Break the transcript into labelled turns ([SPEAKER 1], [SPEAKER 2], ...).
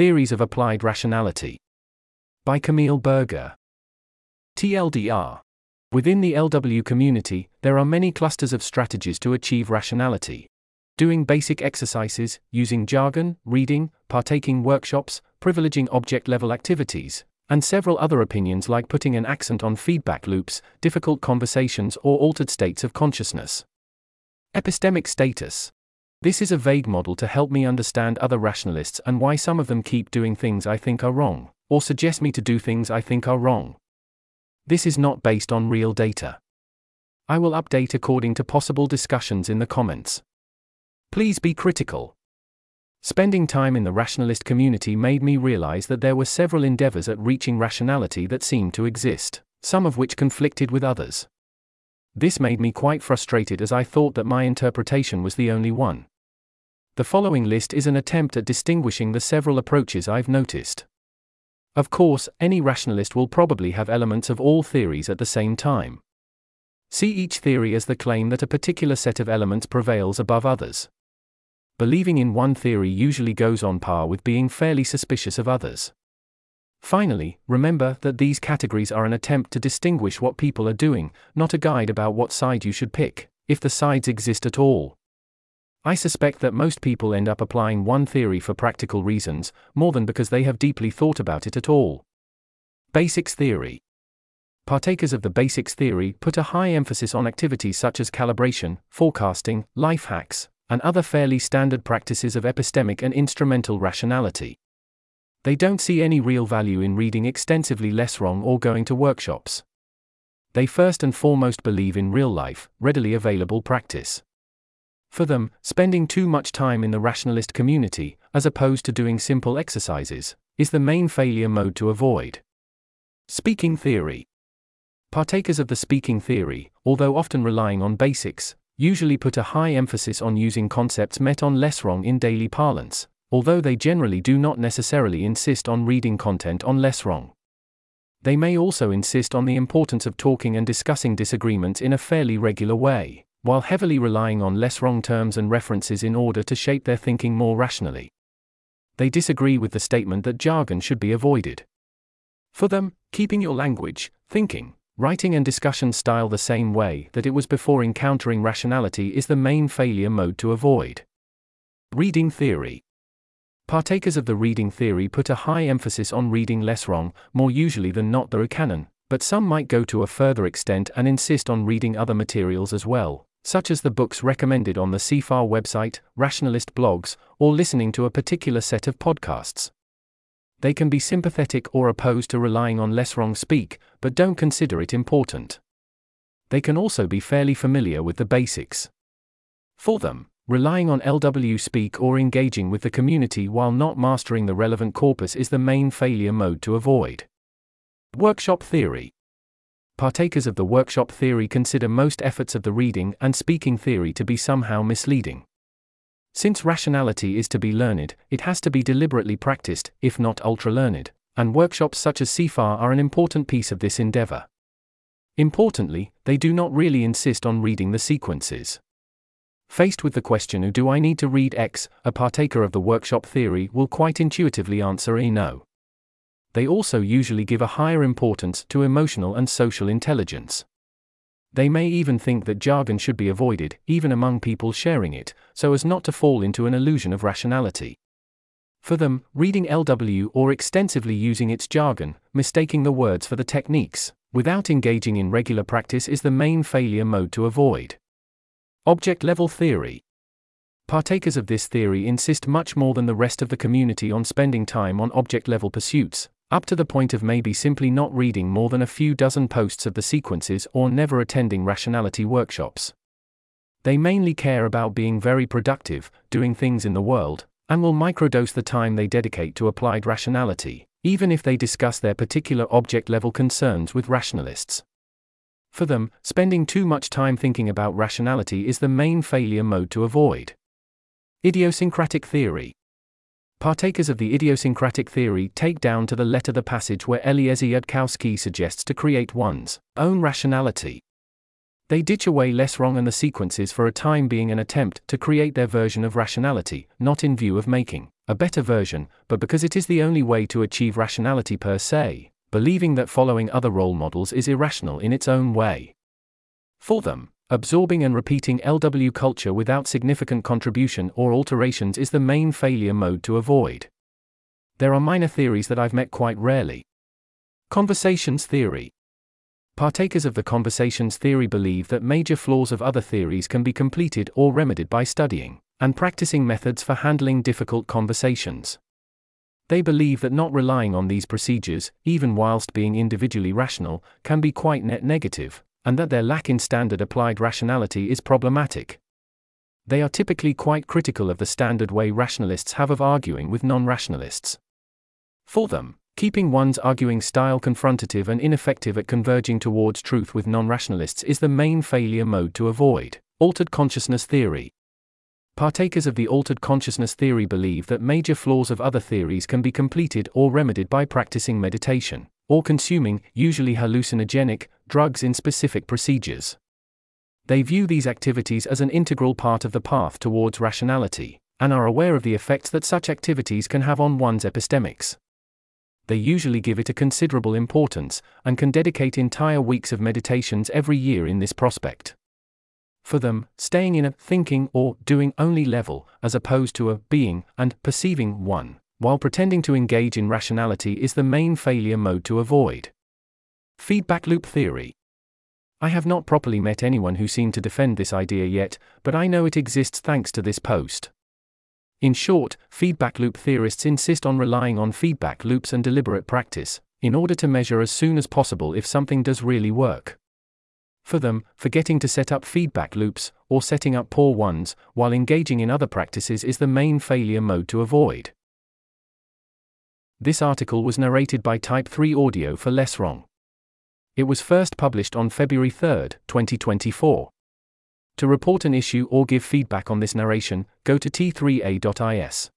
[SPEAKER 1] Theories of Applied Rationality. By Camille Berger. TLDR. Within the LW community, there are many clusters of strategies to achieve rationality. Doing basic exercises, using jargon, reading, partaking workshops, privileging object level activities, and several other opinions like putting an accent on feedback loops, difficult conversations, or altered states of consciousness. Epistemic status. This is a vague model to help me understand other rationalists and why some of them keep doing things I think are wrong, or suggest me to do things I think are wrong. This is not based on real data. I will update according to possible discussions in the comments. Please be critical. Spending time in the rationalist community made me realize that there were several endeavors at reaching rationality that seemed to exist, some of which conflicted with others. This made me quite frustrated as I thought that my interpretation was the only one. The following list is an attempt at distinguishing the several approaches I've noticed. Of course, any rationalist will probably have elements of all theories at the same time. See each theory as the claim that a particular set of elements prevails above others believing in one theory usually goes on par with being fairly suspicious of others. Finally, remember that these categories are an attempt to distinguish what people are doing, not a guide about what side you should pick, if the sides exist at all. I suspect that most people end up applying one theory for practical reasons, more than because they have deeply thought about it at all. Basics Theory Partakers of the basics theory put a high emphasis on activities such as calibration, forecasting, life hacks, and other fairly standard practices of epistemic and instrumental rationality. They don't see any real value in reading extensively less wrong or going to workshops. They first and foremost believe in real life, readily available practice. For them, spending too much time in the rationalist community, as opposed to doing simple exercises, is the main failure mode to avoid. Speaking theory. Partakers of the speaking theory, although often relying on basics, usually put a high emphasis on using concepts met on less wrong in daily parlance, although they generally do not necessarily insist on reading content on less wrong. They may also insist on the importance of talking and discussing disagreements in a fairly regular way, while heavily relying on less wrong terms and references in order to shape their thinking more rationally. They disagree with the statement that jargon should be avoided. For them, keeping your language, thinking, Writing and discussion style the same way that it was before encountering rationality is the main failure mode to avoid. Reading theory. Partakers of the reading theory put a high emphasis on reading less wrong, more usually than not the canon, but some might go to a further extent and insist on reading other materials as well, such as the books recommended on the CFAR website, rationalist blogs, or listening to a particular set of podcasts they can be sympathetic or opposed to relying on less wrong speak, but don't consider it important. They can also be fairly familiar with the basics. For them, relying on LW speak or engaging with the community while not mastering the relevant corpus is the main failure mode to avoid. Workshop Theory Partakers of the workshop theory consider most efforts of the reading and speaking theory to be somehow misleading. Since rationality is to be learned, it has to be deliberately practiced, if not ultra learned, and workshops such as CFAR are an important piece of this endeavor. Importantly, they do not really insist on reading the sequences. Faced with the question, Do I need to read X? a partaker of the workshop theory will quite intuitively answer a no. They also usually give a higher importance to emotional and social intelligence. They may even think that jargon should be avoided, even among people sharing it, so as not to fall into an illusion of rationality. For them, reading LW or extensively using its jargon, mistaking the words for the techniques, without engaging in regular practice is the main failure mode to avoid. Object level theory. Partakers of this theory insist much more than the rest of the community on spending time on object level pursuits, up to the point of maybe simply not reading more than a few dozen posts of the sequences or never attending rationality workshops. They mainly care about being very productive, doing things in the world, and will microdose the time they dedicate to applied rationality, even if they discuss their particular object level concerns with rationalists. For them, spending too much time thinking about rationality is the main failure mode to avoid. Idiosyncratic theory. Partakers of the idiosyncratic theory take down to the letter the passage where Eliezer Yudkowsky suggests to create one's own rationality. They ditch away less wrong and the sequences for a time being an attempt to create their version of rationality, not in view of making a better version, but because it is the only way to achieve rationality per se, believing that following other role models is irrational in its own way. For them, absorbing and repeating LW culture without significant contribution or alterations is the main failure mode to avoid. There are minor theories that I've met quite rarely. Conversations theory. Partakers of the conversations theory believe that major flaws of other theories can be completed or remedied by studying and practicing methods for handling difficult conversations. They believe that not relying on these procedures, even whilst being individually rational, can be quite net negative, and that their lack in standard applied rationality is problematic. They are typically quite critical of the standard way rationalists have of arguing with non rationalists. For them, keeping one's arguing style confrontative and ineffective at converging towards truth with non rationalists is the main failure mode to avoid. Altered consciousness theory. Partakers of the altered consciousness theory believe that major flaws of other theories can be completed or remedied by practicing meditation, or consuming, usually hallucinogenic, drugs in specific procedures. They view these activities as an integral part of the path towards rationality, and are aware of the effects that such activities can have on one's epistemics. They usually give it a considerable importance, and can dedicate entire weeks of meditations every year in this prospect. For them, staying in a thinking or doing only level, as opposed to a being and perceiving one, while pretending to engage in rationality is the main failure mode to avoid. Feedback loop theory. I have not properly met anyone who seemed to defend this idea yet, but I know it exists thanks to this post. In short, feedback loop theorists insist on relying on feedback loops and deliberate practice, in order to measure as soon as possible if something does really work. For them, forgetting to set up feedback loops, or setting up poor ones, while engaging in other practices is the main failure mode to avoid. This article was narrated by Type 3 Audio for Less Wrong. It was first published on February 3, 2024. To report an issue or give feedback on this narration, go to t3a.is.